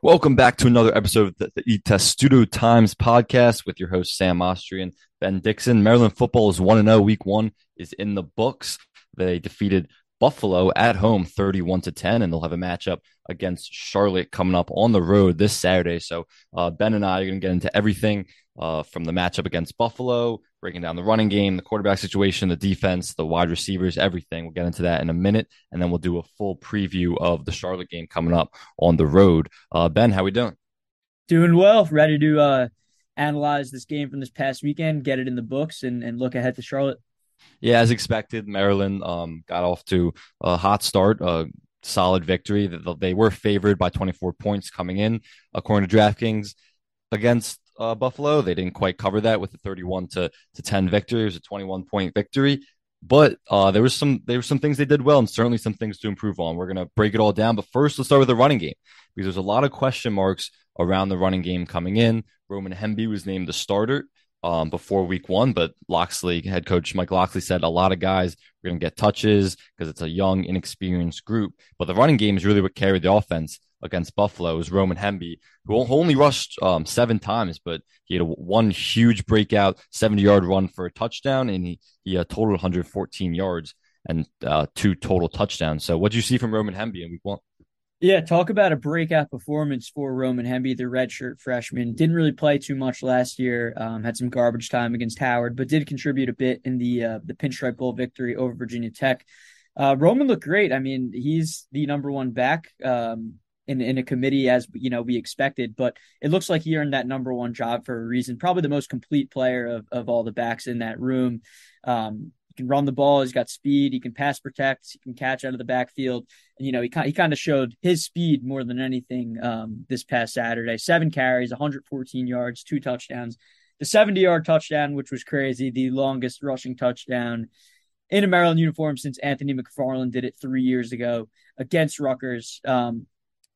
Welcome back to another episode of the, the Testudo Times podcast with your host, Sam Austrian, Ben Dixon. Maryland football is 1 0. Week one is in the books. They defeated Buffalo at home 31 to 10, and they'll have a matchup against Charlotte coming up on the road this Saturday. So, uh, Ben and I are going to get into everything uh, from the matchup against Buffalo, breaking down the running game, the quarterback situation, the defense, the wide receivers, everything. We'll get into that in a minute, and then we'll do a full preview of the Charlotte game coming up on the road. Uh, ben, how are we doing? Doing well. Ready to uh, analyze this game from this past weekend, get it in the books, and, and look ahead to Charlotte. Yeah, as expected, Maryland um, got off to a hot start. A solid victory. They were favored by 24 points coming in, according to DraftKings, against uh, Buffalo. They didn't quite cover that with a 31 to, to 10 victory. It was a 21 point victory. But uh, there was some there were some things they did well and certainly some things to improve on. We're gonna break it all down. But first, let's start with the running game because there's a lot of question marks around the running game coming in. Roman Hemby was named the starter um, before week one, but Locksley, head coach Mike Locksley said a lot of guys are going to get touches because it's a young, inexperienced group. But the running game is really what carried the offense against Buffalo is Roman Hemby, who only rushed um, seven times, but he had a, one huge breakout 70 yard run for a touchdown, and he, he uh, totaled 114 yards and uh, two total touchdowns. So, what do you see from Roman Hemby in week one? Yeah, talk about a breakout performance for Roman Hemby, the redshirt freshman. Didn't really play too much last year. Um, had some garbage time against Howard, but did contribute a bit in the uh, the Pinstripe Bowl victory over Virginia Tech. Uh, Roman looked great. I mean, he's the number one back um, in in a committee as you know we expected, but it looks like he earned that number one job for a reason. Probably the most complete player of of all the backs in that room. Um, he can run the ball. He's got speed. He can pass protect. He can catch out of the backfield. And, you know, he he kind of showed his speed more than anything um, this past Saturday. Seven carries, 114 yards, two touchdowns. The 70 yard touchdown, which was crazy, the longest rushing touchdown in a Maryland uniform since Anthony McFarland did it three years ago against Rutgers. Um,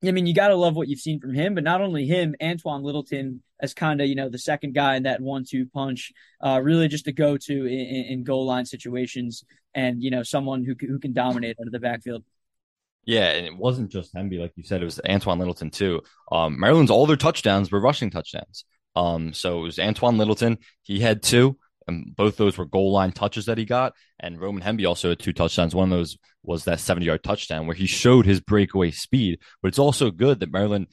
I mean, you got to love what you've seen from him, but not only him, Antoine Littleton as kind of, you know, the second guy in that one two punch, uh, really just a go to in, in, goal line situations and, you know, someone who, who can dominate out of the backfield. Yeah, and it wasn't just Hemby, like you said, it was Antoine Littleton too. Um, Maryland's all their touchdowns were rushing touchdowns. Um, so it was Antoine Littleton. He had two. And both those were goal line touches that he got. And Roman Hemby also had two touchdowns. One of those was that 70 yard touchdown where he showed his breakaway speed. But it's also good that Maryland,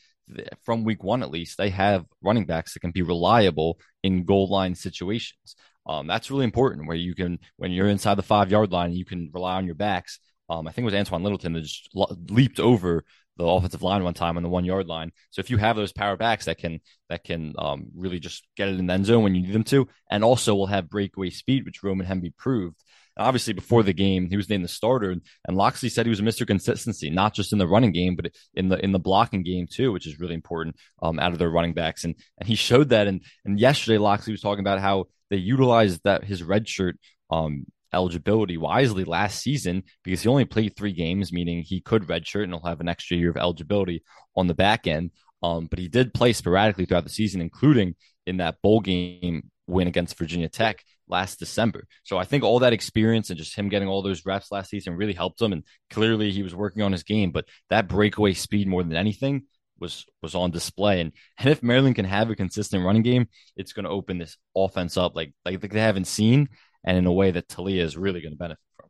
from week one at least, they have running backs that can be reliable in goal line situations. Um, that's really important where you can, when you're inside the five yard line, you can rely on your backs. Um, I think it was Antoine Littleton that just leaped over the offensive line one time on the one yard line. So if you have those power backs that can that can um, really just get it in the end zone when you need them to, and also will have breakaway speed, which Roman Hemby proved. And obviously, before the game, he was named the starter, and Locksley said he was a Mr. Consistency, not just in the running game, but in the in the blocking game too, which is really important um, out of their running backs. And and he showed that. And and yesterday, Locksley was talking about how they utilized that his red shirt um, eligibility wisely last season because he only played three games, meaning he could redshirt and he'll have an extra year of eligibility on the back end. Um, but he did play sporadically throughout the season, including in that bowl game win against Virginia Tech last December. So I think all that experience and just him getting all those reps last season really helped him. And clearly he was working on his game, but that breakaway speed more than anything was was on display. And and if Maryland can have a consistent running game, it's going to open this offense up like like they haven't seen and in a way that Taulia is really going to benefit from.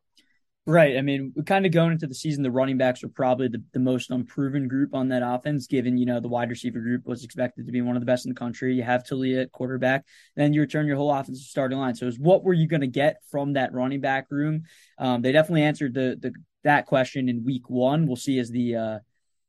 Right. I mean, kind of going into the season, the running backs are probably the, the most unproven group on that offense, given, you know, the wide receiver group was expected to be one of the best in the country. You have Taulia at quarterback, then you return your whole offensive starting line. So, what were you going to get from that running back room? Um, they definitely answered the, the that question in week one. We'll see as the uh,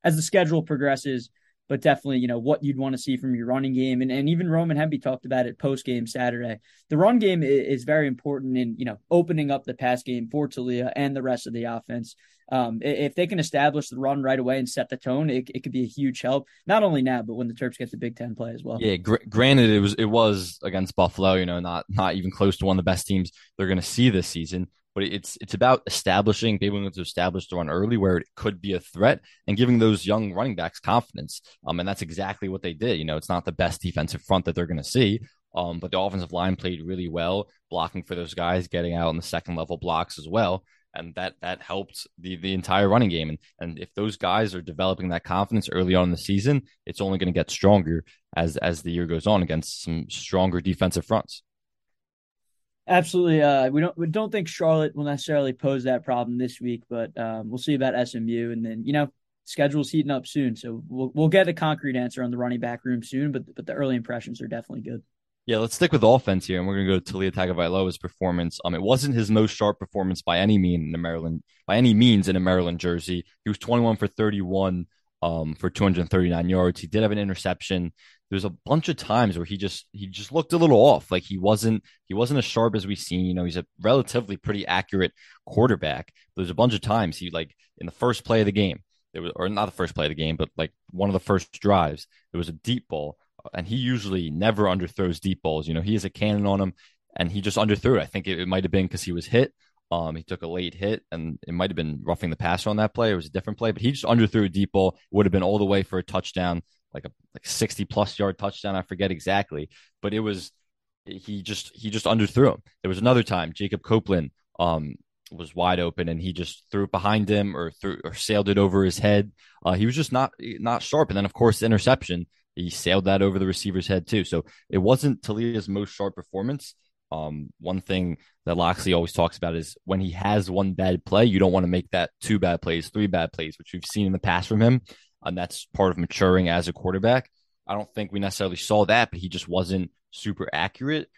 as the schedule progresses but definitely, you know, what you'd want to see from your running game. And, and even Roman Hemby talked about it post game Saturday. The run game is, very important in, you know, opening up the pass game for Taulia and the rest of the offense. Um, if they can establish the run right away and set the tone, it, it could be a huge help. Not only now, but when the Terps get the Big Ten play as well. Yeah, gr- granted, it was it was against Buffalo. You know, not not even close to one of the best teams they're going to see this season but it's it's about establishing, being able to establish the run early where it could be a threat and giving those young running backs confidence. Um, and that's exactly what they did. You know, it's not the best defensive front that they're going to see. Um, but the offensive line played really well, blocking for those guys, getting out in the second level blocks as well. and that that helped the the entire running game. And and if those guys are developing that confidence early on in the season, it's only going to get stronger as as the year goes on against some stronger defensive fronts. Absolutely. Uh, we don't we don't think Charlotte will necessarily pose that problem this week, but um, we'll see about SMU. And then you know, schedule's heating up soon, so we'll we'll get a concrete answer on the running back room soon. But but the early impressions are definitely good. Yeah, let's stick with offense here, and we're going to go to Taulia Tagovailoa's performance. Um, it wasn't his most sharp performance by any mean in a Maryland by any means in a Maryland jersey. He was 21 for 31, um, for 239 yards. He did have an interception. There's a bunch of times where he just he just looked a little off, like he wasn't he wasn't as sharp as we've seen. You know, he's a relatively pretty accurate quarterback. There's a bunch of times he like in the first play of the game, there was or not the first play of the game, but like one of the first drives, there was a deep ball and he usually never underthrows deep balls. You know, he has a cannon on him, and he just underthrew it. I think it, it might have been because he was hit. Um, he took a late hit, and it might have been roughing the passer on that play. It was a different play, but he just underthrew a deep ball. Would have been all the way for a touchdown, like a like sixty plus yard touchdown. I forget exactly, but it was he just he just underthrew him. There was another time Jacob Copeland um was wide open and he just threw it behind him or threw or sailed it over his head. Uh, he was just not not sharp. And then of course the interception he sailed that over the receiver's head too. So it wasn't Taulia's most sharp performance. Um, one thing that Locksley always talks about is when he has one bad play, you don't want to make that two bad plays, three bad plays, which we've seen in the past from him. And that's part of maturing as a quarterback. I don't think we necessarily saw that, but he just wasn't super accurate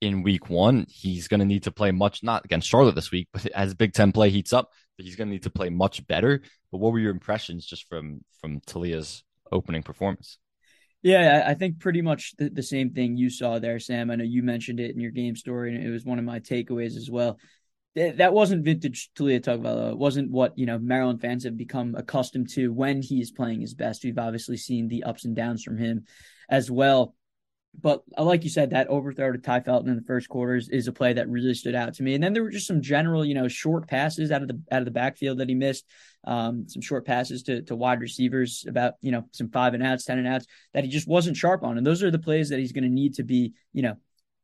in week one. He's going to need to play much, not against Charlotte this week, but as Big Ten play heats up, he's going to need to play much better. But what were your impressions just from from Taulia's opening performance? Yeah, I think pretty much the, the, same thing you saw there, Sam. I know you mentioned it in your game story, and it was one of my takeaways as well. That wasn't vintage Taulia Tagovailoa. It wasn't what you know Maryland fans have become accustomed to when he is playing his best. We've obviously seen the ups and downs from him as well. But uh, like you said, that overthrow to Tai Felton in the first quarters is a play that really stood out to me. And then there were just some general, you know, short passes out of the out of the backfield that he missed. Um, some short passes to to wide receivers about you know some five and outs, ten and outs that he just wasn't sharp on. And those are the plays that he's going to need to be, you know,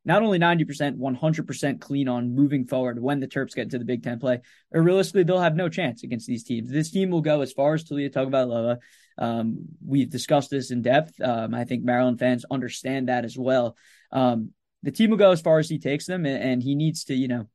not only 90%, 100% clean on moving forward when the Terps get into the Big Ten play, or realistically, they'll have no chance against these teams. This team will go as far as Taulia Tagovailoa. Um, we've discussed this in depth. Um, I think Maryland fans understand that as well. Um, the team will go as far as he takes them, and, and he needs to, you know,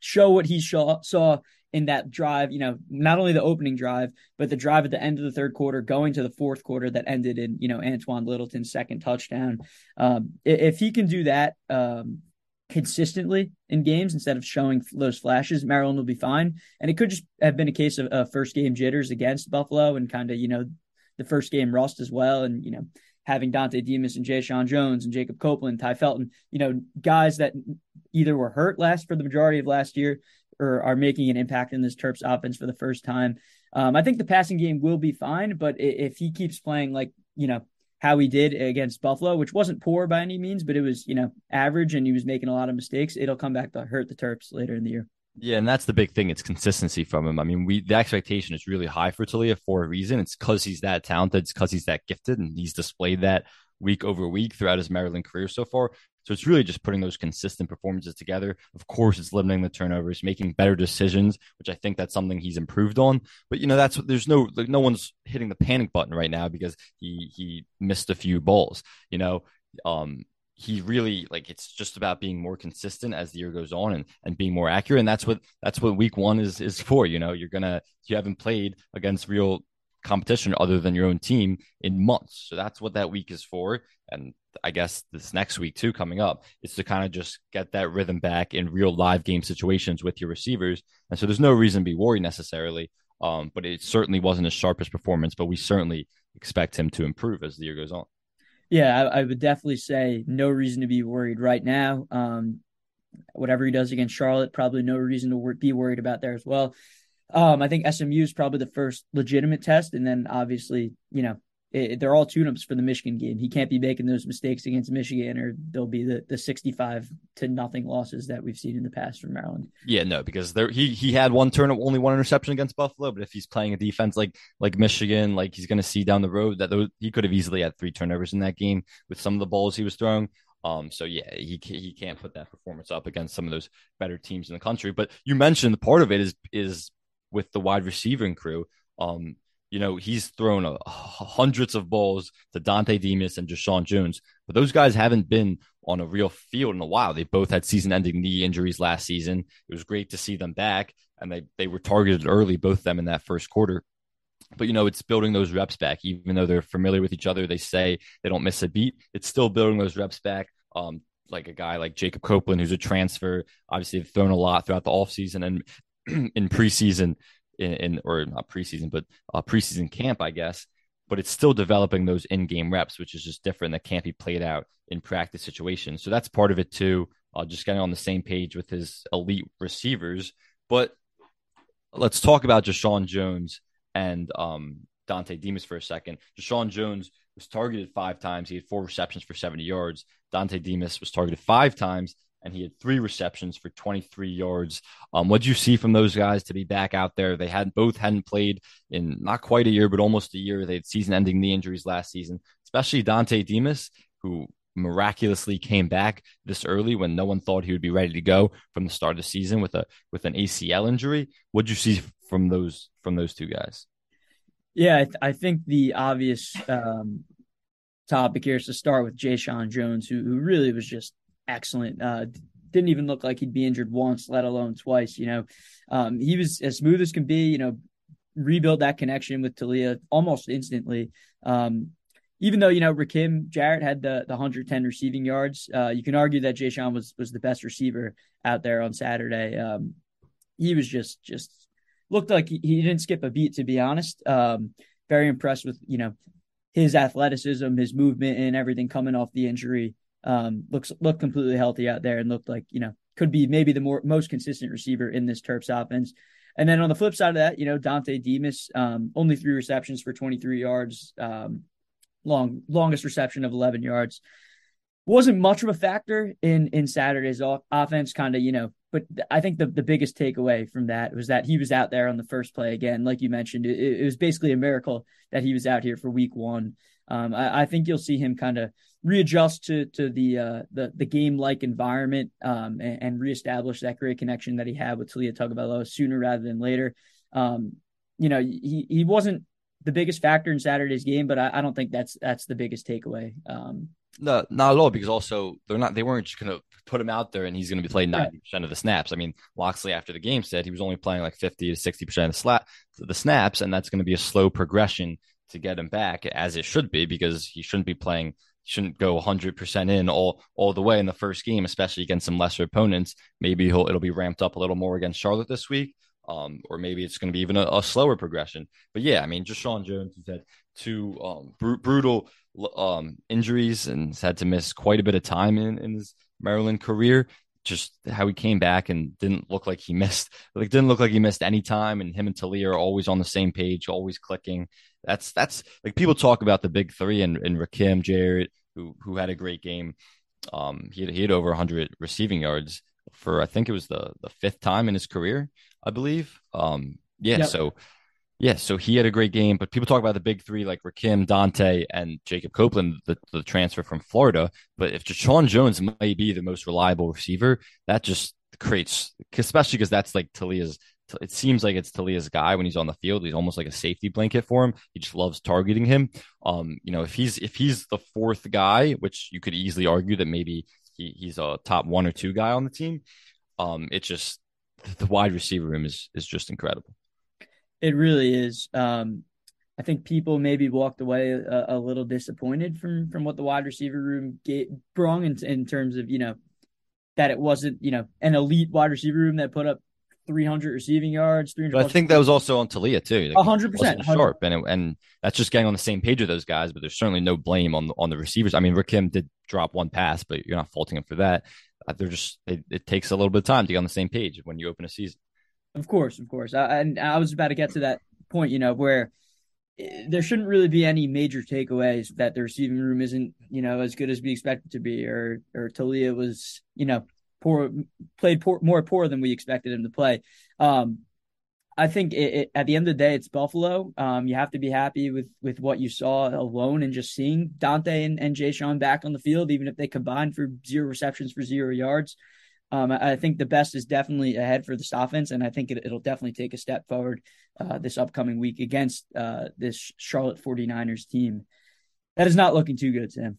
show what he saw in that drive, you know, not only the opening drive, but the drive at the end of the third quarter, going to the fourth quarter that ended in, you know, Antoine Littleton's second touchdown. Um, if he can do that um, consistently in games instead of showing those flashes, Maryland will be fine. And it could just have been a case of uh, first game jitters against Buffalo and kind of, you know, the first game rust as well. And, you know, having Dontay Demus and Jeshaun Jones and Jacob Copeland, Tai Felton, you know, guys that either were hurt last for the majority of last year or are making an impact in this Terps offense for the first time. Um, I think the passing game will be fine, but if he keeps playing like, you know, how he did against Buffalo, which wasn't poor by any means, but it was, you know, average and he was making a lot of mistakes, it'll come back to hurt the Terps later in the year. Yeah, and that's the big thing. It's consistency from him. I mean, we the expectation is really high for Taulia for a reason. It's because he's that talented. It's because he's that gifted, and he's displayed that week over week throughout his Maryland career so far. So it's really just putting those consistent performances together. Of course, it's limiting the turnovers, making better decisions, which I think that's something he's improved on. But you know, that's there's no like no one's hitting the panic button right now because he he missed a few balls. You know, um, he really like it's just about being more consistent as the year goes on and, and being more accurate and that's what that's what week one is is for you know you're gonna you haven't played against real competition other than your own team in months. So that's what that week is for. And I guess this next week too coming up is to kind of just get that rhythm back in real live game situations with your receivers. And so there's no reason to be worried necessarily. Um, but it certainly wasn't his sharpest performance, but we certainly expect him to improve as the year goes on. Yeah, I, I would definitely say no reason to be worried right now. Um, whatever he does against Charlotte, probably no reason to be worried about there as well. Um, I think SMU is probably the first legitimate test, and then obviously, you know, it, they're all tune-ups for the Michigan game. He can't be making those mistakes against Michigan, or there'll be the, the sixty-five to nothing losses that we've seen in the past from Maryland. Yeah, no, because there he he had one turn, only one interception against Buffalo. But if he's playing a defense like like Michigan, like he's going to see down the road that he could have easily had three turnovers in that game with some of the balls he was throwing. Um, so yeah, he he can't put that performance up against some of those better teams in the country. But you mentioned the part of it is is with the wide receiving crew. Um, you know, he's thrown a, hundreds of balls to Dontay Demus and Jeshaun Jones, but those guys haven't been on a real field in a while. They both had season-ending knee injuries last season. It was great to see them back, and they they were targeted early, both of them in that first quarter. But you know, it's building those reps back, even though they're familiar with each other. They say they don't miss a beat. It's still building those reps back. Um, like a guy like Jacob Copeland, who's a transfer. Obviously, they've thrown a lot throughout the offseason and in preseason in, in or not preseason, but uh, preseason camp, I guess. But it's still developing those in-game reps, which is just different. That can't be played out in practice situations. So that's part of it too. Uh, just getting on the same page with his elite receivers. But let's talk about Jeshaun Jones and um, Dontay Demus for a second. Jeshaun Jones was targeted five times. He had four receptions for 70 yards. Dontay Demus was targeted five times and he had three receptions for 23 yards. Um, what do you see from those guys to be back out there? They had both hadn't played in not quite a year, but almost a year. They had season-ending knee injuries last season, especially Dontay Demus, who miraculously came back this early when no one thought he would be ready to go from the start of the season with a with an ACL injury. What do you see from those from those two guys? Yeah, I, th- I think the obvious um, topic here is to start with Jeshaun Jones, who who really was just excellent. Uh, didn't even look like he'd be injured once, let alone twice. You know, um, he was as smooth as can be. You know, rebuild that connection with Taulia almost instantly. Um, even though you know Rakim Jarrett had the the 110 receiving yards, uh, you can argue that Jeshaun was was the best receiver out there on Saturday. Um, he was just just looked like he, he, didn't skip a beat to be honest. Um, very impressed with you know his athleticism, his movement, and everything coming off the injury um, looks looked completely healthy out there and looked like you know could be maybe the more most consistent receiver in this Terps offense. And then on the flip side of that, you know Dontay Demus um, only three receptions for 23 yards, um, long longest reception of 11 yards. Wasn't much of a factor in in Saturday's offense, kind of you know. But I think the the biggest takeaway from that was that he was out there on the first play again, like you mentioned. It, it was basically a miracle that he was out here for Week One. Um, I, I, think you'll see him kind of readjust to to the uh, the the game like environment um, and, and, reestablish that great connection that he had with Taulia Tagovailoa sooner rather than later. Um, you know, he he wasn't the biggest factor in Saturday's game, but I, I don't think that's that's the biggest takeaway. Um, no, not at all. Because also they're not they weren't just going to put him out there and he's going to be playing ninety percent of the snaps. I mean, Locksley after the game said he was only playing like fifty to sixty percent of the, slap, the snaps, and that's going to be a slow progression to get him back as it should be because he shouldn't be playing shouldn't go 100% in all all the way in the first game especially against some lesser opponents. Maybe he'll it'll be ramped up a little more against Charlotte this week um, or maybe it's going to be even a, a, slower progression. But yeah I mean Jeshaun Jones has had two um, br- brutal um, injuries and has had to miss quite a bit of time in, in his Maryland career. Just how he came back and didn't look like he missed like didn't look like he missed any time and him and Taulia are always on the same page always clicking that's that's like people talk about the big three and, and Rakim Jarrett who who had a great game um he had, he had over 100 receiving yards for I think it was the the fifth time in his career I believe um yeah yep. so yeah, so he had a great game, but people talk about the big three like Rakim, Dontay, and Jacob Copeland, the, the transfer from Florida. But if Jeshaun Jones may be the most reliable receiver, that just creates, especially because that's like Taulia's. It seems like it's Taulia's guy when he's on the field. He's almost like a safety blanket for him. He just loves targeting him. Um, you know, if he's if he's the fourth guy, which you could easily argue that maybe he, he's a top one or two guy on the team, um, it's just the wide receiver room is is just incredible. It really is. Um, I think people maybe walked away a, a, little disappointed from from what the wide receiver room gave, brung in, in terms of you know that it wasn't you know an elite wide receiver room that put up 300 receiving yards. 300 but I think that was also on Taulia too. hundred percent sharp, and it, and that's just getting on the same page with those guys. But there's certainly no blame on the, on the receivers. I mean, Rakim did drop one pass, but you're not faulting him for that. Uh, they're just it, it takes a little bit of time to get on the same page when you open a season. Of course, of course. I, and I was about to get to that point, you know, where eh, there shouldn't really be any major takeaways that the receiving room isn't, you know, as good as we expect it to be, or or Taulia was, you know, poor played poor, more poor than we expected him to play. Um, I think it, it, at the end of the day, it's Buffalo. Um, you have to be happy with with what you saw alone and just seeing Dontay and, and Jeshaun back on the field, even if they combined for zero receptions for zero yards. Um, I, think the best is definitely ahead for this offense, and I think it, will definitely take a step forward uh, this upcoming week against uh, this Charlotte 49ers team. That is not looking too good, Sam.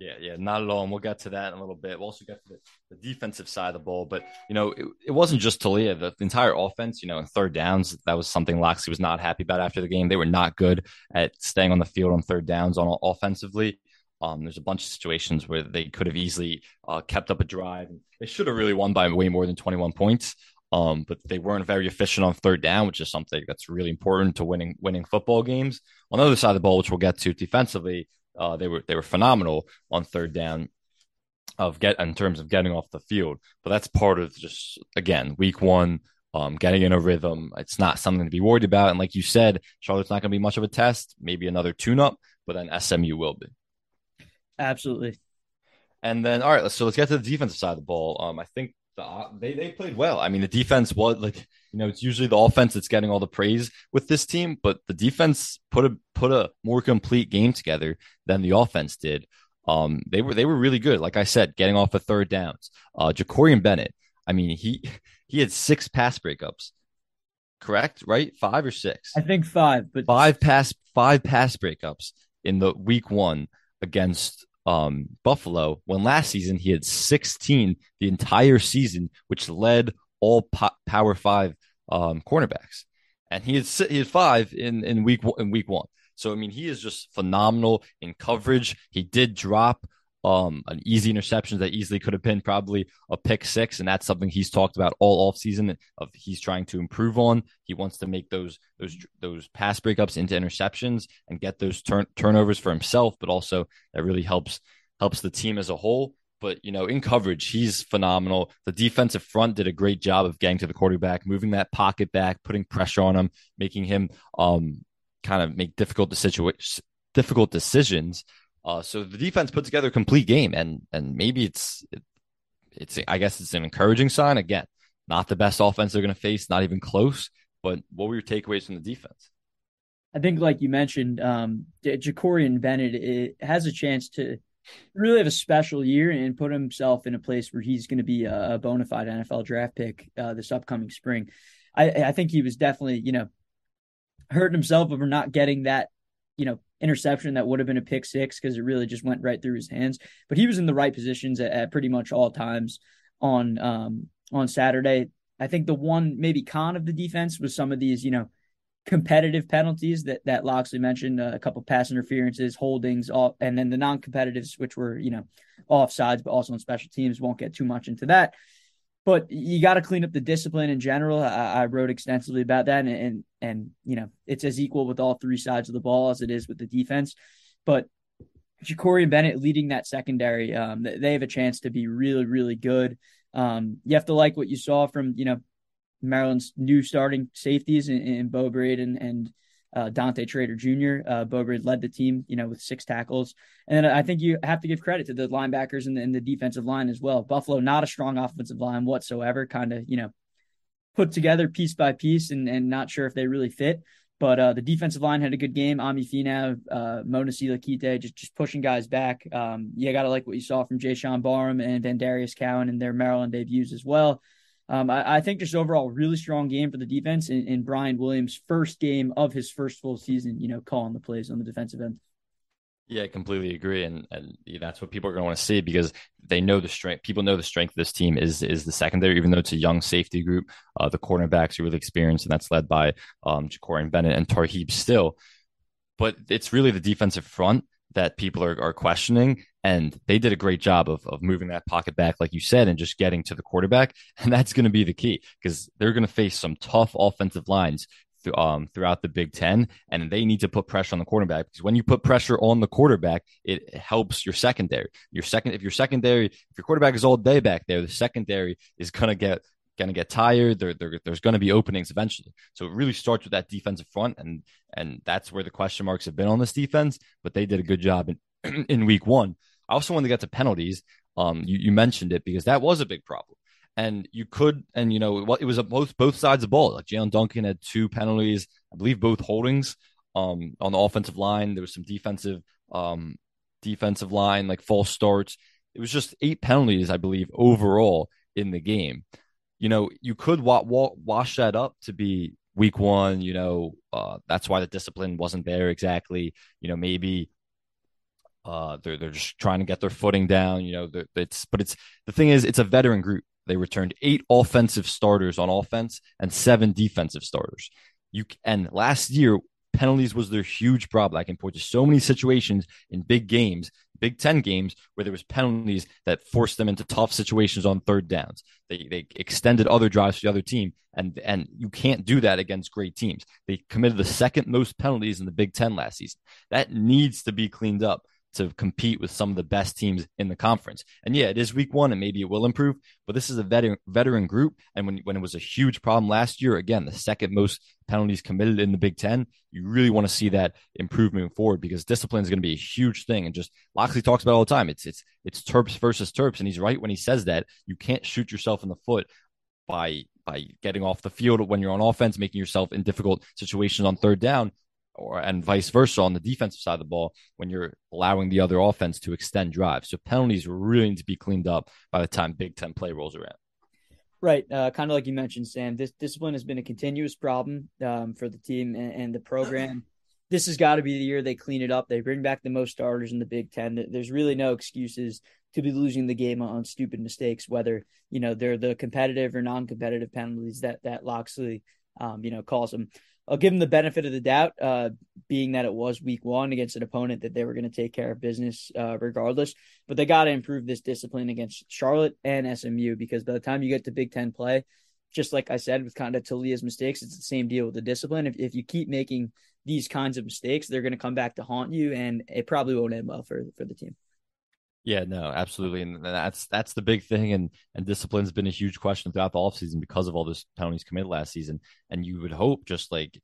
Yeah, yeah, not at all. And we'll get to that in a little bit. We'll also get to the, the defensive side of the ball. But, you know, it, it wasn't just Taulia. The, the, entire offense, you know, in third downs, that was something Locksley was not happy about after the game. They were not good at staying on the field on third downs on offensively. Um, there's a bunch of situations where they could have easily uh, kept up a drive. They should have really won by way more than 21 points. Um, but they weren't very efficient on third down, which is something that's really important to winning winning football games. On the other side of the ball, which we'll get to defensively, uh, they were they were phenomenal on third down of get in terms of getting off the field. But that's part of just again week one, um, getting in a rhythm. It's not something to be worried about. And like you said, Charlotte's not going to be much of a test. Maybe another tune up, but then SMU will be. Absolutely. And then, all right, so let's get to the defensive side of the ball. Um, I think the, they they played well. I mean, the defense was like you know it's usually the offense that's getting all the praise with this team, but the defense put a put a more complete game together than the offense did. Um, they were they were really good. Like I said, getting off of third downs. Uh, Jakorian Bennett. I mean, he he had six pass breakups. Correct, right? Five or six? I think five, but five pass five pass breakups in the week one against um, Buffalo when last season he had 16 the entire season, which led all po- Power Five um, cornerbacks, and he had he had five in in week in week one. So I mean, he is just phenomenal in coverage. He did drop um, an easy interception that easily could have been probably a pick six, and that's something he's talked about all offseason of he's trying to improve on. He wants to make those those those pass breakups into interceptions and get those turn, turnovers for himself, but also that really helps helps the team as a whole. But you know, in coverage, he's phenomenal. The defensive front did a great job of getting to the quarterback, moving that pocket back, putting pressure on him, making him um, kind of make difficult situa- difficult decisions uh, so the defense put together a complete game, and and maybe it's it, it's I guess it's an encouraging sign. Again, not the best offense they're going to face, not even close. But what were your takeaways from the defense? I think, like you mentioned, um, Jakorian Bennett it has a chance to really have a special year and put himself in a place where he's going to be a, a bona fide NFL draft pick uh, this upcoming spring. I, I think he was definitely, you know, hurting himself over not getting that, you know, interception that would have been a pick six because it really just went right through his hands. But he was in the right positions at, at pretty much all times on um, on Saturday. I think the one maybe con of the defense was some of these, you know, competitive penalties that that Locksley mentioned, uh, a couple pass interferences, holdings, all, and then the non-competitives, which were you know offsides, but also on special teams. Won't get too much into that but you got to clean up the discipline in general. I, I wrote extensively about that, and, and, and you know it's as equal with all three sides of the ball as it is with the defense. But Jakorian Bennett leading that secondary, um, they have a chance to be really, really good. Um, you have to like what you saw from you know Maryland's new starting safeties in, in Beau Braden and uh, Dante Trader Jr. Uh, Bogard led the team, you know, with six tackles. And I think you have to give credit to the linebackers and the, and the defensive line as well. Buffalo, not a strong offensive line whatsoever, kind of, you know, put together piece by piece and, and not sure if they really fit. But uh, the defensive line had a good game. Ami Finau, uh, Mona Kite, just, just pushing guys back. Um, you got to like what you saw from Jaishawn Barham and Vandarius Cowan in their Maryland debuts as well. Um, I, I, think just overall really strong game for the defense in, Brian Williams' first game of his first full season. You know, calling the plays on the defensive end. Yeah, I completely agree, and and that's what people are going to want to see because they know the strength. People know the strength of this team is is the secondary, even though it's a young safety group. Uh, the cornerbacks are really experienced, and that's led by um, Jakorian Bennett and Tarheeb Still. But it's really the defensive front that people are, are questioning. And they did a great job of, of moving that pocket back, like you said, and just getting to the quarterback. And that's going to be the key because they're going to face some tough offensive lines th- um, throughout the Big Ten, and they need to put pressure on the quarterback because when you put pressure on the quarterback, it helps your secondary. Your second, if your secondary, if your quarterback is all day back there, the secondary is going to get going to get tired. There, there, there's going to be openings eventually. So it really starts with that defensive front, and and that's where the question marks have been on this defense. But they did a good job in in week one. I also want to get to penalties. Um, you, you mentioned it because that was a big problem. And you could, and you know, it was a, both both sides of the ball. Like Jaelyn Duncan had two penalties, I believe both holdings um, on the offensive line. There was some defensive um, defensive line like false starts. It was just eight penalties, I believe, overall in the game. You know, you could wa- wa- wash that up to be week one. You know, uh, that's why the discipline wasn't there exactly. You know, maybe uh, they're they're just trying to get their footing down. You know, it's but it's the thing is, it's a veteran group. They returned eight offensive starters on offense and seven defensive starters. You and last year penalties was their huge problem. I can point to so many situations in big games, Big Ten games, where there was penalties that forced them into tough situations on third downs. They they extended other drives to the other team, and and you can't do that against great teams. They committed the second most penalties in the Big Ten last season. That needs to be cleaned up to compete with some of the best teams in the conference. And yeah, it is week one and maybe it will improve, but this is a veteran veteran group. And when, when it was a huge problem last year, again, the second most penalties committed in the Big Ten, you really want to see that improvement forward because discipline is going to be a huge thing. And just Locksley talks about all the time. It's it's it's Terps versus Terps. And he's right when he says that you can't shoot yourself in the foot by by getting off the field when you're on offense, making yourself in difficult situations on third down or and vice versa on the defensive side of the ball when you're allowing the other offense to extend drives. So penalties really need to be cleaned up by the time Big Ten play rolls around. Right, uh, kind of like you mentioned, Sam. This discipline has been a continuous problem um, for the team and, and the program. this has got to be the year they clean it up. They bring back the most starters in the Big Ten. There's really no excuses to be losing the game on stupid mistakes, whether you know they're the competitive or non-competitive penalties that that Locksley, um, you know, calls them. I'll give them the benefit of the doubt, uh, being that it was week one against an opponent that they were going to take care of business uh, regardless. But they got to improve this discipline against Charlotte and SMU because by the time you get to Big Ten play, just like I said with kind of Taulia's mistakes, it's the same deal with the discipline. If, if you keep making these kinds of mistakes, they're going to come back to haunt you, and it probably won't end well for for the team. Yeah, no, absolutely. And that's that's the big thing. And and discipline's been a huge question throughout the offseason because of all those penalties committed last season. And you would hope just like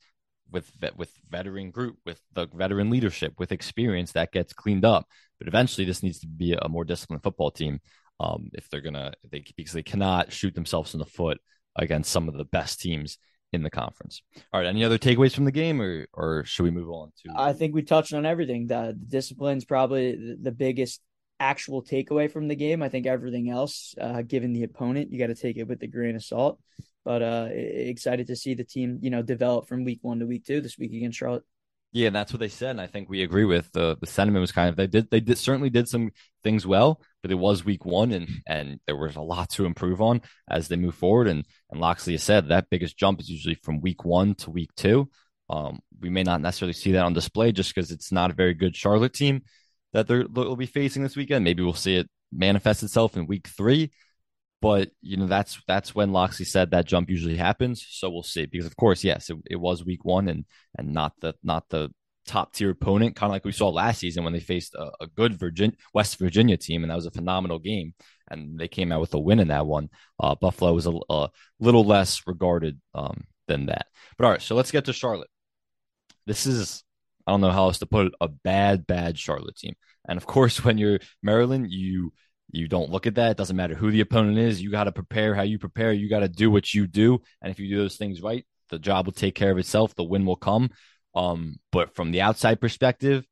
with with veteran group, with the veteran leadership, with experience that gets cleaned up. But eventually this needs to be a more disciplined football team. Um, if they're gonna they because they cannot shoot themselves in the foot against some of the best teams in the conference. All right, any other takeaways from the game, or or should we move on to? I think we touched on everything. The, the discipline's probably the biggest actual takeaway from the game. I think everything else, uh, given the opponent, you got to take it with a grain of salt. But uh, excited to see the team, you know, develop from week one to week two this week against Charlotte. Yeah, and that's what they said, and I think we agree with the the sentiment was kind of they did they did certainly did some things well, but it was week one, and and there was a lot to improve on as they move forward. And and Locksley has said that biggest jump is usually from week one to week two. Um, we may not necessarily see that on display just because it's not a very good Charlotte team, that they'll be facing this weekend. Maybe we'll see it manifest itself in week three. But you know that's that's when Locksley said that jump usually happens. So we'll see. Because of course, yes, it, it was week one and and not the not the top tier opponent, kind of like we saw last season when they faced a, a good Virgin West Virginia team, and that was a phenomenal game, and they came out with a win in that one. Uh, Buffalo was a, a, little less regarded um, than that. But all right, so let's get to Charlotte. This is I don't know how else to put it, a bad, bad Charlotte team. And of course, when you're Maryland, you you don't look at that. It doesn't matter who the opponent is. You got to prepare how you prepare. You got to do what you do. And if you do those things right, the job will take care of itself. The win will come. Um, but from the outside perspective,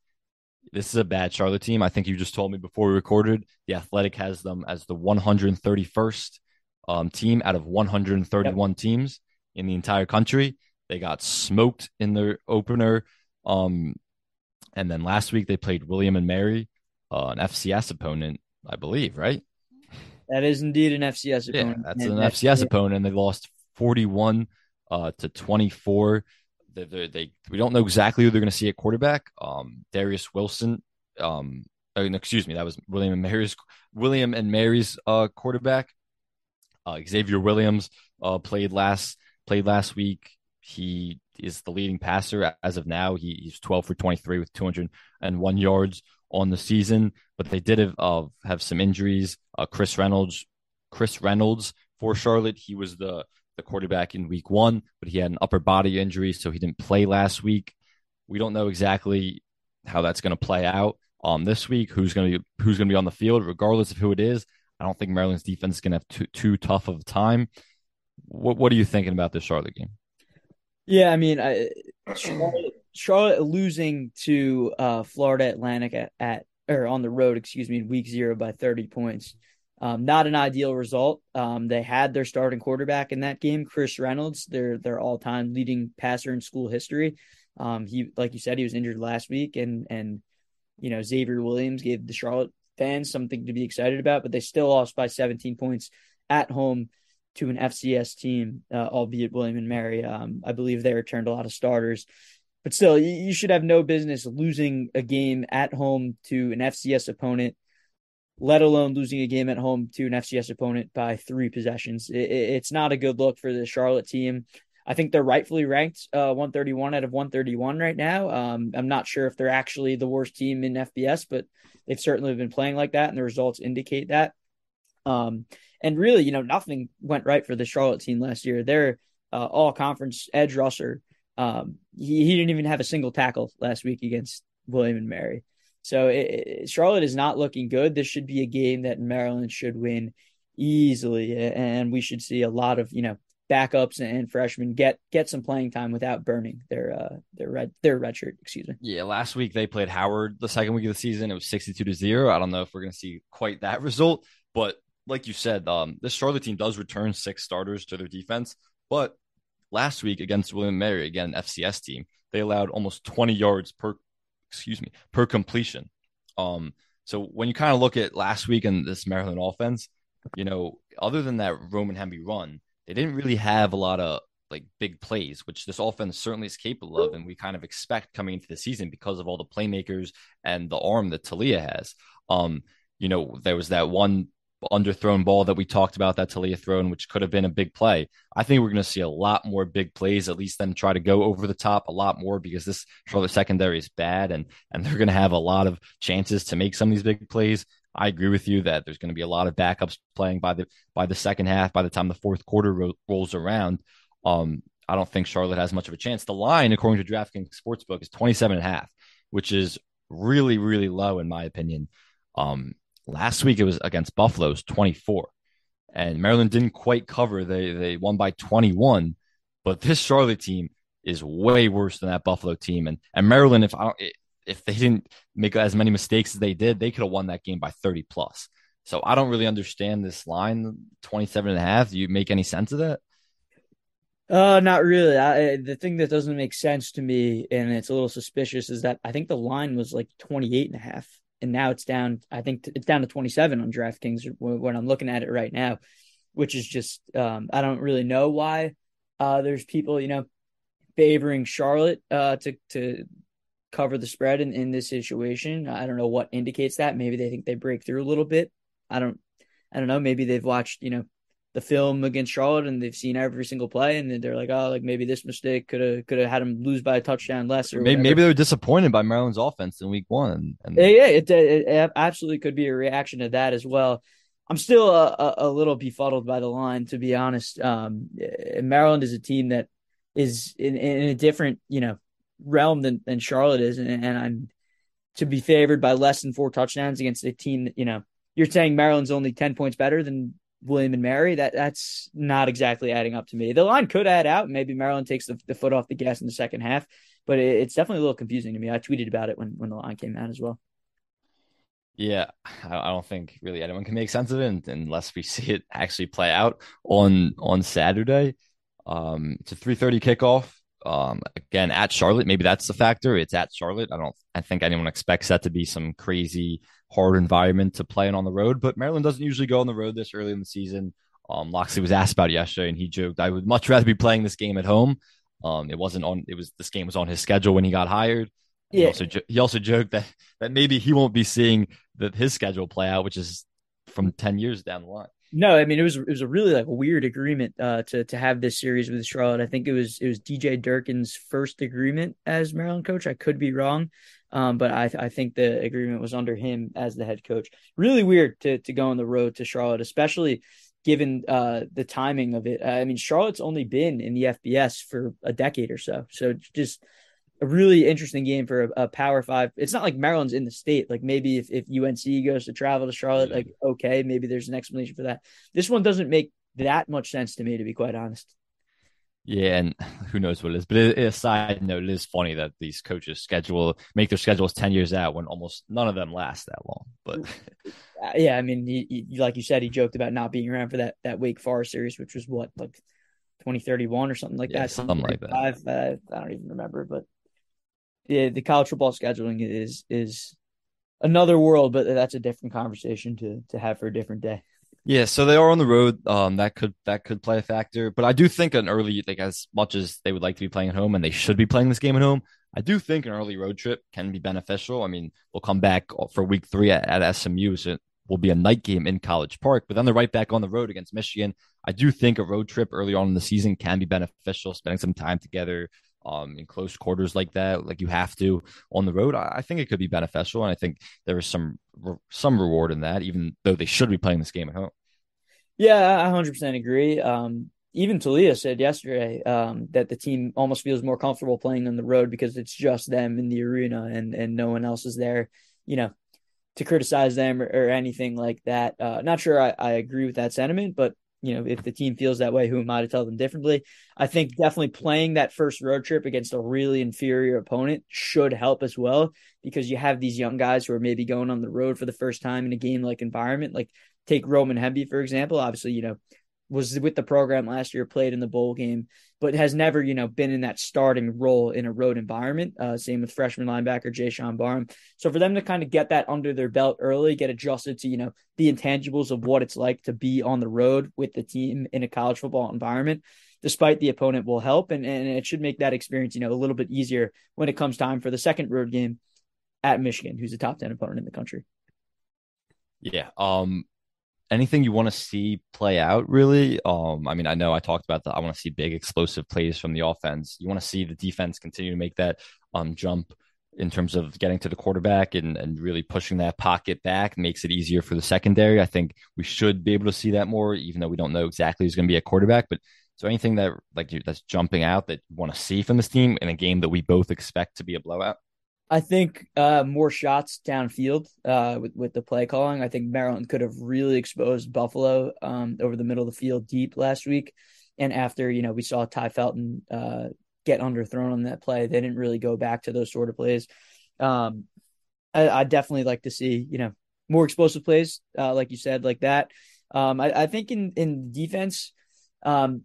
this is a bad Charlotte team. I think you just told me before we recorded. The Athletic has them as the 131st um, team out of 131 yep. teams in the entire country. They got smoked in their opener. Um, and then last week they played William and Mary, uh, an FCS opponent, I believe, right? That is indeed an FCS opponent. Yeah, that's an FCS opponent, and they lost 41 uh, to 24. They, they, they, we don't know exactly who they're going to see at quarterback. Um, Darius Wilson, um, oh, excuse me, that was William and Mary's William and Mary's uh, quarterback. Uh, Xavier Williams uh, played last played last week. He is the leading passer as of now. He, he's 12 for 23 with 201 yards on the season, but they did have, uh, have some injuries. Uh, Chris Reynolds, Chris Reynolds for Charlotte, he was the the quarterback in week one, but he had an upper body injury, so he didn't play last week. We don't know exactly how that's going to play out um this week. Who's going to be who's going to be on the field, regardless of who it is. I don't think Maryland's defense is going to have too, too tough of a time. What What are you thinking about this Charlotte game? Yeah, I mean, I, Charlotte, Charlotte losing to uh, Florida Atlantic at, at or on the road, excuse me, week zero by 30 points. Um, not an ideal result. Um, they had their starting quarterback in that game, Chris Reynolds, their their all time leading passer in school history. Um, he, like you said, he was injured last week, and and you know Xavier Williams gave the Charlotte fans something to be excited about, but they still lost by 17 points at home to an FCS team, uh, albeit William and Mary. Um, I believe they returned a lot of starters, but still, you, you should have no business losing a game at home to an FCS opponent let alone losing a game at home to an FCS opponent by three possessions. It, it's not a good look for the Charlotte team. I think they're rightfully ranked uh, 131 out of 131 right now. Um, I'm not sure if they're actually the worst team in FBS, but they've certainly been playing like that, and the results indicate that. Um, and really, you know, nothing went right for the Charlotte team last year. Their uh, all conference edge rusher, um, he, he didn't even have a single tackle last week against William and Mary. So it, it, Charlotte is not looking good. This should be a game that Maryland should win easily, and we should see a lot of you know backups and freshmen get get some playing time without burning their uh their red their red shirt. Excuse me. Yeah, last week they played Howard the second week of the season. It was sixty two to zero. I don't know if we're to see quite that result, but like you said, um, this Charlotte team does return six starters to their defense, but last week against William Mary, again FCS team, they allowed almost twenty yards per excuse me, per completion. Um, so when you kind of look at last week in this Maryland offense, you know, other than that Roman Hemby run, they didn't really have a lot of like big plays, which this offense certainly is capable of, and we kind of expect coming into the season because of all the playmakers and the arm that Taulia has. Um, you know, there was that one underthrown ball that we talked about that Taulia thrown, which could have been a big play. I think we're going to see a lot more big plays, at least them try to go over the top a lot more because this Charlotte secondary is bad and and they're going to have a lot of chances to make some of these big plays. I agree with you that there's going to be a lot of backups playing by the by the second half. By the time the fourth quarter ro- rolls around, um, I don't think Charlotte has much of a chance. The line, according to DraftKings Sportsbook, is 27 and a half, which is really really low in my opinion. Um, Last week it was against Buffalo's 24. And Maryland didn't quite cover. They they won by 21. But this Charlotte team is way worse than that Buffalo team. And and Maryland, if I don't if they didn't make as many mistakes as they did, they could have won that game by 30 plus. So I don't really understand this line, 27 and a half. Do you make any sense of that? Uh, not really. I, the thing that doesn't make sense to me, and it's a little suspicious, is that I think the line was like 28 and a half and now it's down. I think it's down to 27 on DraftKings when I'm looking at it right now, which is just um, I don't really know why uh, there's people you know favoring Charlotte uh, to to cover the spread in, in this situation. I don't know what indicates that. Maybe they think they break through a little bit. I don't I don't know. Maybe they've watched you know the film against Charlotte and they've seen every single play and they're like, oh, like maybe this mistake could have could have had them lose by a touchdown less or maybe, maybe they were disappointed by Maryland's offense in week one. And... Yeah, yeah, it, it, absolutely could be a reaction to that as well. I'm still a, a, a little befuddled by the line, to be honest. Um, Maryland is a team that is in, in a different, you know, realm than, than Charlotte is, and, and I'm to be favored by less than four touchdowns against a team that, you know, you're saying Maryland's only 10 points better than William and Mary, that that's not exactly adding up to me. The line could add out. Maybe Maryland takes the, the foot off the gas in the second half, but it, it's definitely a little confusing to me. I tweeted about it when, when the line came out as well. Yeah, I don't think really anyone can make sense of it unless we see it actually play out on on Saturday. Um, it's a three thirty kickoff. Um, again at Charlotte, maybe that's the factor. It's at Charlotte. I don't. I think anyone expects that to be some crazy hard environment to play in on the road. But Maryland doesn't usually go on the road this early in the season. Um, Locksley was asked about yesterday, and he joked, "I would much rather be playing this game at home." Um, it wasn't on. It was this game was on his schedule when he got hired. Yeah. He also, he also joked that that maybe he won't be seeing that his schedule play out, which is from ten years down the line. No, I mean it was it was a really like weird agreement uh, to to have this series with Charlotte. I think it was it was DJ Durkin's first agreement as Maryland coach. I could be wrong, um, but I, I think the agreement was under him as the head coach. Really weird to to go on the road to Charlotte, especially given uh, the timing of it. I mean, Charlotte's only been in the FBS for a decade or so, so just a really interesting game for a, a, Power Five. It's not like Maryland's in the state. Like maybe if, if UNC goes to travel to Charlotte, like okay, maybe there's an explanation for that. This one doesn't make that much sense to me, to be quite honest. Yeah, and who knows what it is. But a side note, it is funny that these coaches schedule make their schedules ten years out when almost none of them last that long. But uh, yeah, I mean, he, he, like you said, he joked about not being around for that that Wake Forest series, which was what like twenty thirty one or something like yeah, that. Something like that. Uh, I don't even remember, but yeah, the college football scheduling is is another world, but that's a different conversation to to have for a different day. Yeah, so they are on the road. Um, that could that could play a factor, but I do think an early, like as much as they would like to be playing at home and they should be playing this game at home, I do think an early road trip can be beneficial. I mean, we'll come back for week three at, at SMU, so it will be a night game in College Park, but then they're right back on the road against Michigan. I do think a road trip early on in the season can be beneficial, spending some time together, um, in close quarters like that, like you have to on the road, I, I think it could be beneficial. And I think there is some some reward in that, even though they should be playing this game at home. Yeah, I 100% agree. Um, even Taulia said yesterday um, that the team almost feels more comfortable playing on the road because it's just them in the arena and and no one else is there, you know, to criticize them or, or anything like that. Uh, not sure I, I agree with that sentiment, but you know, if the team feels that way, who am I to tell them differently? I think definitely playing that first road trip against a really inferior opponent should help as well because you have these young guys who are maybe going on the road for the first time in a game like environment. Like take Roman Hemby, for example. Obviously, you know, was with the program last year, played in the bowl game, but has never, you know, been in that starting role in a road environment. Uh, same with freshman linebacker Jaishawn Barham. So for them to kind of get that under their belt early, get adjusted to, you know, the intangibles of what it's like to be on the road with the team in a college football environment, despite the opponent will help. And, and it should make that experience, you know, a little bit easier when it comes time for the second road game at Michigan, who's a top 10 opponent in the country. Yeah. Um, anything you want to see play out really um i mean i know i talked about that i want to see big explosive plays from the offense. You want to see the defense continue to make that um jump in terms of getting to the quarterback and, and really pushing that pocket back makes it easier for the secondary. I think we should be able to see that more even though we don't know exactly who's going to be a quarterback. But so anything that like that's jumping out that you want to see from this team in a game that we both expect to be a blowout I think uh, more shots downfield uh, with with the play calling. I think Maryland could have really exposed Buffalo um, over the middle of the field deep last week, and after you know we saw Tai Felton uh, get underthrown on that play, they didn't really go back to those sort of plays. Um, I, I definitely like to see you know more explosive plays, uh, like you said, like that. Um, I, I, think in in defense, um,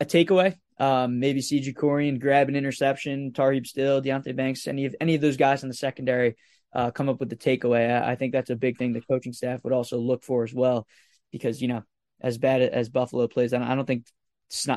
a takeaway um, maybe Jakorian grab an interception, Tarheeb Still, Deonte Banks, any of any of those guys in the secondary uh, come up with the takeaway. I, I, think that's a big thing the coaching staff would also look for as well, because you know, as bad as Buffalo plays, I don't, I don't think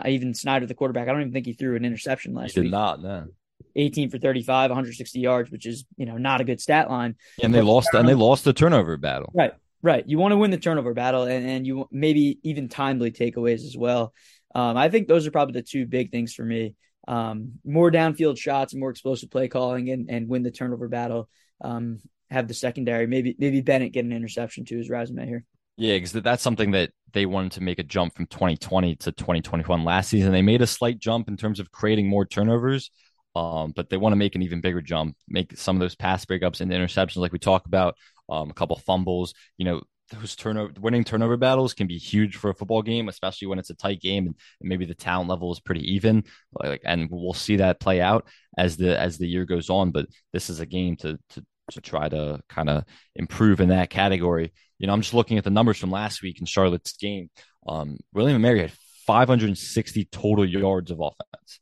even Snyder, the quarterback, I don't even think he threw an interception last he did week. not, no. 18 for 35, 160 yards, which is you know not a good stat line. And they lost, and they lost the turnover battle. Right, right. You want to win the turnover battle, and, and you maybe even timely takeaways as well. Um, I think those are probably the two big things for me. Um, more downfield shots, more explosive play calling, and and win the turnover battle. Um, have the secondary. Maybe maybe Bennett get an interception to his resume here. Yeah, because that's something that they wanted to make a jump from 2020 to 2021 last season. They made a slight jump in terms of creating more turnovers, um, but they want to make an even bigger jump, make some of those pass breakups and interceptions, like we talk about, um, a couple fumbles. You know, those turnover winning turnover battles can be huge for a football game, especially when it's a tight game and, and, maybe the talent level is pretty even. Like, and we'll see that play out as the as the year goes on. But this is a game to to to try to kind of improve in that category. You know, I'm just looking at the numbers from last week in Charlotte's game. Um, William Mary had 560 total yards of offense.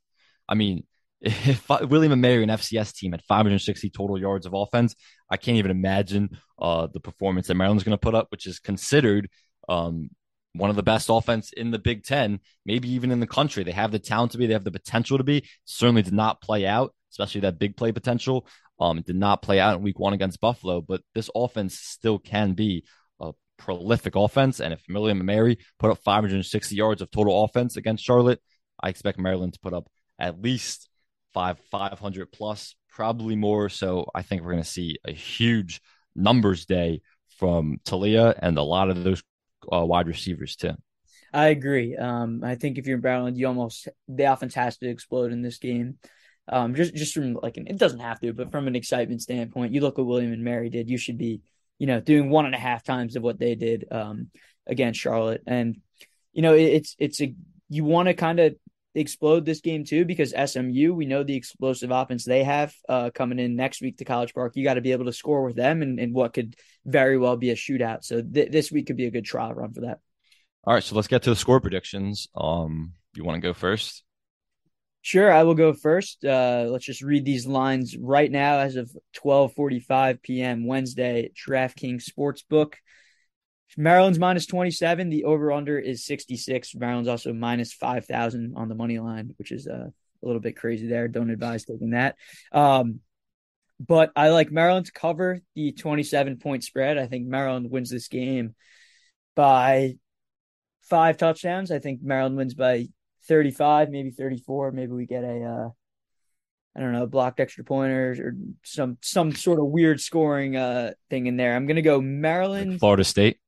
I mean, if William and Mary, an FCS team, had 560 total yards of offense, I can't even imagine uh, the performance that Maryland's going to put up, which is considered um, one of the best offense in the Big Ten, maybe even in the country. They have the talent to be, they have the potential to be. Certainly did not play out, especially that big play potential. Um, did not play out in Week One against Buffalo, but this offense still can be a prolific offense. And if William and Mary put up 560 yards of total offense against Charlotte, I expect Maryland to put up at least five 500 plus, probably more. So I think we're going to see a huge numbers day from Taulia and a lot of those uh, wide receivers too. I agree. Um, I think if you're in Maryland, you almost the offense has to explode in this game. Um, just just from like an, it doesn't have to, but from an excitement standpoint, you look what William and Mary did. You should be, you know, doing one and a half times of what they did um, against Charlotte, and you know, it, it's it's a you want to kind of explode this game too because SMU, we know the explosive offense they have uh, coming in next week to College Park. You got to be able to score with them and, and what could very well be a shootout. So th- this week could be a good trial run for that. All right, so let's get to the score predictions. Um, you want to go first? Sure, I will go first. Uh, let's just read these lines right now as of 12:45 p.m. Wednesday. DraftKings Sportsbook. Maryland's minus 27. The over under is 66. Maryland's also minus 5,000 on the money line, which is uh, a little bit crazy there. Don't advise taking that. Um, but I like Maryland to cover the 27 point spread. I think Maryland wins this game by five touchdowns. I think Maryland wins by 35, maybe 34. Maybe we get a, uh, I don't know, blocked extra pointers or some some sort of weird scoring uh thing in there. I'm gonna go Maryland, like Florida State.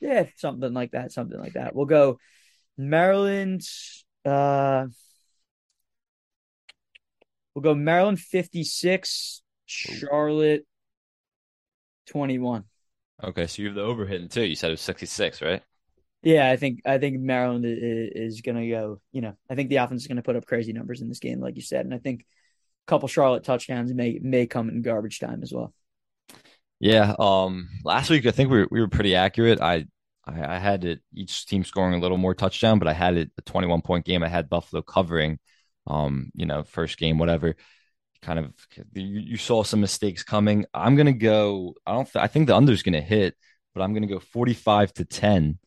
Yeah, something like that. Something like that. We'll go Maryland. Uh, we'll go Maryland 56, Charlotte 21. Okay, so you have the over hitting too. You said it was 66, right? Yeah, I think I think Maryland is, is going to go. You know, I think the offense is going to put up crazy numbers in this game, like you said, and I think a couple Charlotte touchdowns may may come in garbage time as well. Yeah. Um. Last week, I think we were, we were pretty accurate. I, I I had it each team scoring a little more touchdown, but I had it a 21 point game. I had Buffalo covering. Um. You know, first game, whatever. Kind of, you, you saw some mistakes coming. I'm gonna go. I don't. Th- I think the under's gonna hit, but I'm gonna go 45 to 10.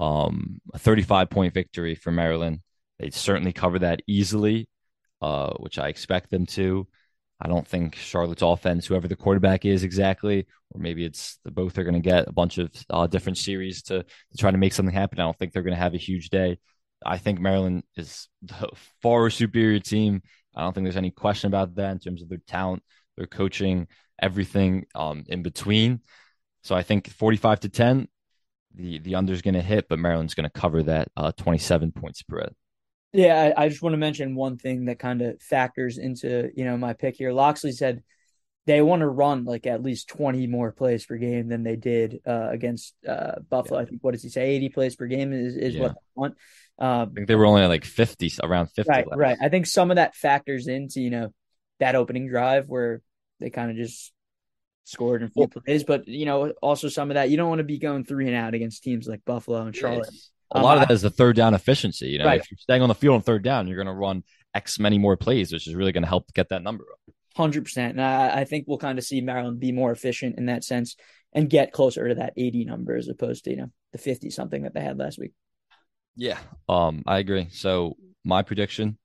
Um, a 35 point victory for Maryland. They certainly cover that easily, uh, which I expect them to. I don't think Charlotte's offense, whoever the quarterback is exactly, or maybe it's the both are going to get a bunch of uh, different series to, to try to make something happen. I don't think they're going to have a huge day. I think Maryland is the far superior team. I don't think there's any question about that in terms of their talent, their coaching, everything um, in between. So I think 45 to 10, the the under is going to hit, but Maryland's going to cover that uh, 27 point spread. Yeah, I, I just want to mention one thing that kind of factors into you know my pick here. Locksley said they want to run like at least 20 more plays per game than they did uh, against uh, Buffalo. Yeah. I think what does he say? 80 plays per game is, is yeah. what they want. Um, I think they were only at like 50, around 50. Right, left. right. I think some of that factors into you know that opening drive where they kind of just scored in few plays, but you know also some of that you don't want to be going three and out against teams like Buffalo and Charlotte. Yes a um, lot of that is the third down efficiency. You know, right. if you're staying on the field on third down, you're going to run X many more plays, which is really going to help get that number up. Hundred percent, and I, I, think we'll kind of see Maryland be more efficient in that sense and get closer to that eighty number as opposed to you know the fifty something that they had last week. Yeah, um, I agree. So my prediction,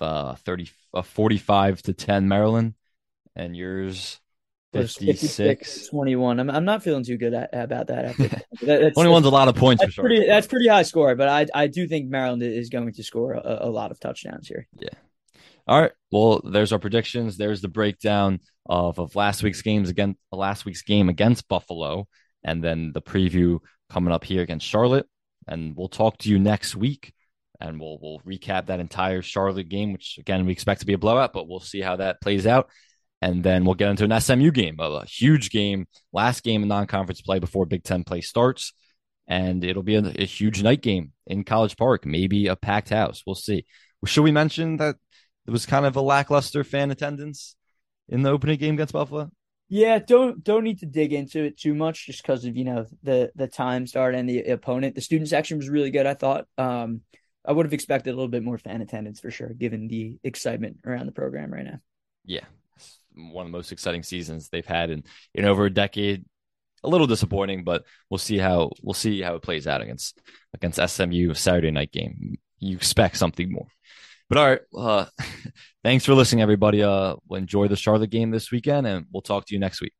uh, 30, uh, 45 to ten Maryland, and yours 56. 21. I'm, I'm not feeling too good at, about that. After that. 21's a lot of points that's pretty, that's pretty high score, but I I do think Maryland is going to score a, a, lot of touchdowns here. Yeah. All right. Well, there's our predictions. There's the breakdown of, of last week's games against last week's game against Buffalo, and then the preview coming up here against Charlotte. And we'll talk to you next week, and we'll we'll recap that entire Charlotte game, which again we expect to be a blowout, but we'll see how that plays out and then we'll get into an SMU game, a, a huge game, last game in non-conference play before Big Ten play starts, and it'll be a, a, huge night game in College Park, maybe a packed house. We'll see. Should we mention that there was kind of a lackluster fan attendance in the opening game against Buffalo? Yeah, don't don't need to dig into it too much, just because of you know the the time start and the opponent. The student section was really good. I thought. Um, I would have expected a little bit more fan attendance for sure, given the excitement around the program right now. Yeah, one of the most exciting seasons they've had in in over a decade. A little disappointing, but we'll see how we'll see how it plays out against against SMU Saturday night game. You expect something more. But all right, uh, thanks for listening, everybody. Uh, enjoy the Charlotte game this weekend, and we'll talk to you next week.